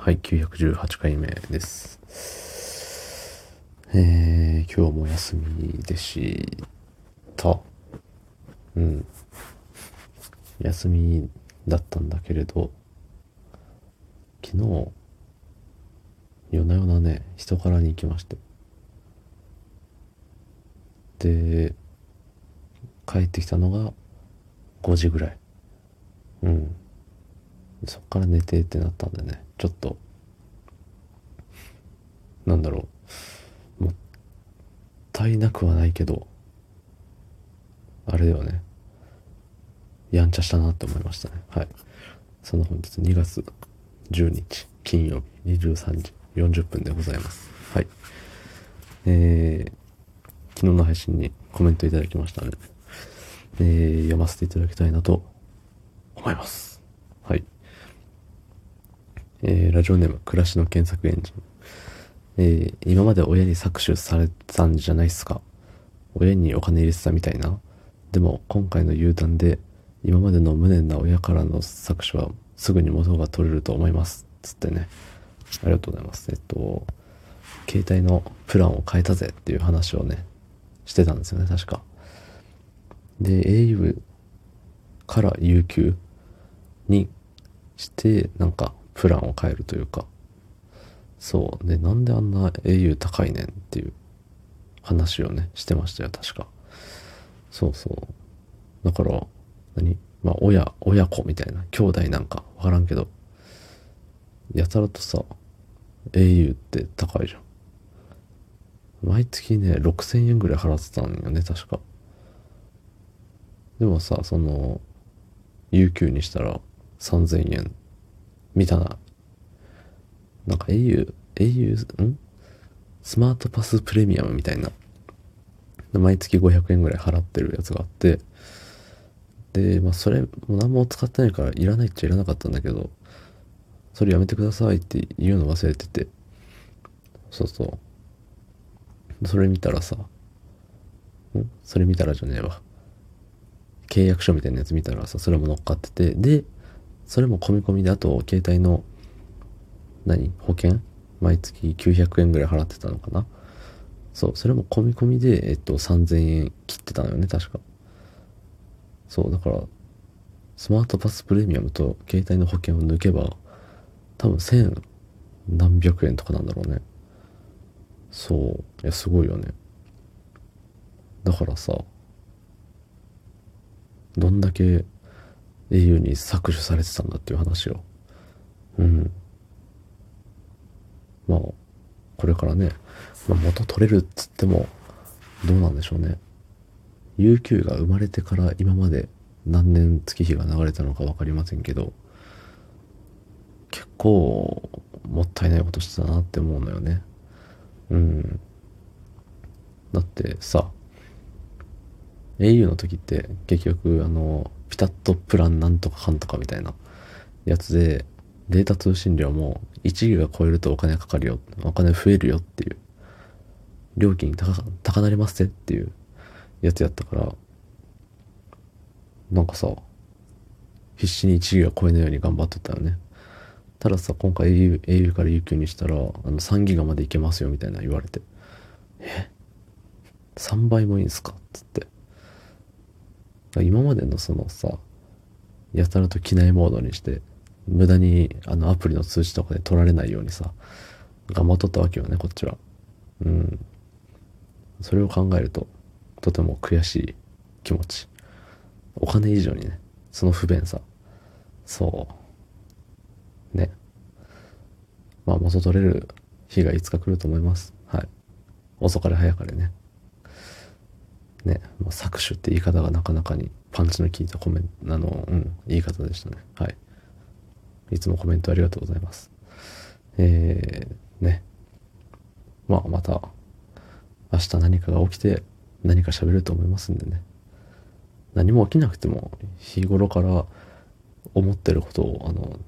はい、918回目です。えー、今日も休みでした。うん。休みだったんだけれど、昨日、夜な夜なね、人からに行きまして。で、帰ってきたのが5時ぐらい。うん。そっから寝てってなったんでね、ちょっと、なんだろう、もったいなくはないけど、あれだよね、やんちゃしたなって思いましたね。はい。その本日2月10日金曜日23時40分でございます。はい。えー、昨日の配信にコメントいただきましたので、えー、読ませていただきたいなと思います。えー、ラジオネーム、暮らしの検索エンジン。えー、今まで親に搾取されたんじゃないっすか？親にお金入れてたみたいな？でも、今回の U ターンで、今までの無念な親からの搾取は、すぐに元が取れると思います。つってね。ありがとうございます。えっと、携帯のプランを変えたぜっていう話をね、してたんですよね、確か。で、au から UQ にして、なんか、プランを変えるというか、そう。で、なんであんな au 高いねんっていう話をね、してましたよ、確か。そうそう。だから、何？まあ、親、親子みたいな、兄弟なんかわからんけど、やたらとさ、au って高いじゃん。毎月ね、6000円ぐらい払ってたんよね、確か。でもさ、その、UQ にしたら3000円みたいな、なんか au、au、ん？スマートパスプレミアムみたいな、毎月500円ぐらい払ってるやつがあって、で、まあそれ、も何も使ってないからいらないっちゃいらなかったんだけど、それやめてくださいって言うの忘れてて、そうそう。それ見たらさ、ん？それ見たらじゃねえわ。契約書みたいなやつ見たらさ、それも乗っかってて、で、それも込み込みで、あと、携帯の、何？保険？毎月900円ぐらい払ってたのかな？そう、それも込み込みで、えっと、3000円切ってたのよね、確か。そう、だから、スマートパスプレミアムと携帯の保険を抜けば、多分1000何百円とかなんだろうね。そう。いや、すごいよね。だからさ、どんだけ au に搾取されてたんだっていう話を。うん。まあ、これからね、まあ、元取れるっつっても、どうなんでしょうね。UQ が生まれてから今まで何年月日が流れたのか分かりませんけど、結構もったいないことしてたなって思うのよね。うん。だってさ、au の時って結局あの、ピタッとプランなんとかかんとかみたいなやつで、データ通信量も1ギガ超えるとお金かかるよ、お金増えるよっていう、料金高高なりますねっていうやつやったから、なんかさ、必死に1ギガ超えないように頑張っとったよね。たださ、今回 au, au から UQ にしたら、あの3ギガまでいけますよみたいな言われて、え ?3 倍もいいんすか？つって。今までのそのさ、やたらと機内モードにして、無駄にあのアプリの通知とかで取られないようにさ、頑張っとったわけよね、こっちは。うん。それを考えると、とても悔しい気持ち。お金以上にね、その不便さ。そう。ね。まあ元取れる日がいつか来ると思います。はい。遅かれ早かれね。ね、まあ、搾取って言い方がなかなかにパンチの効いたコメント、あの、うん、言い方でしたね。はい。いつもコメントありがとうございます。えー、ね。まあ、また、明日何かが起きて何か喋ると思いますんでね。何も起きなくても、日頃から思ってることを、あの、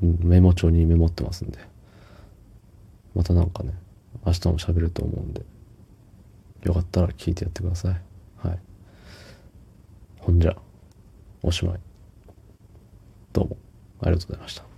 メモ帳にメモってますんで。またなんかね、明日も喋ると思うんで。よかったら聞いてやってください。はい。ほんじゃ、おしまい。どうも、ありがとうございました。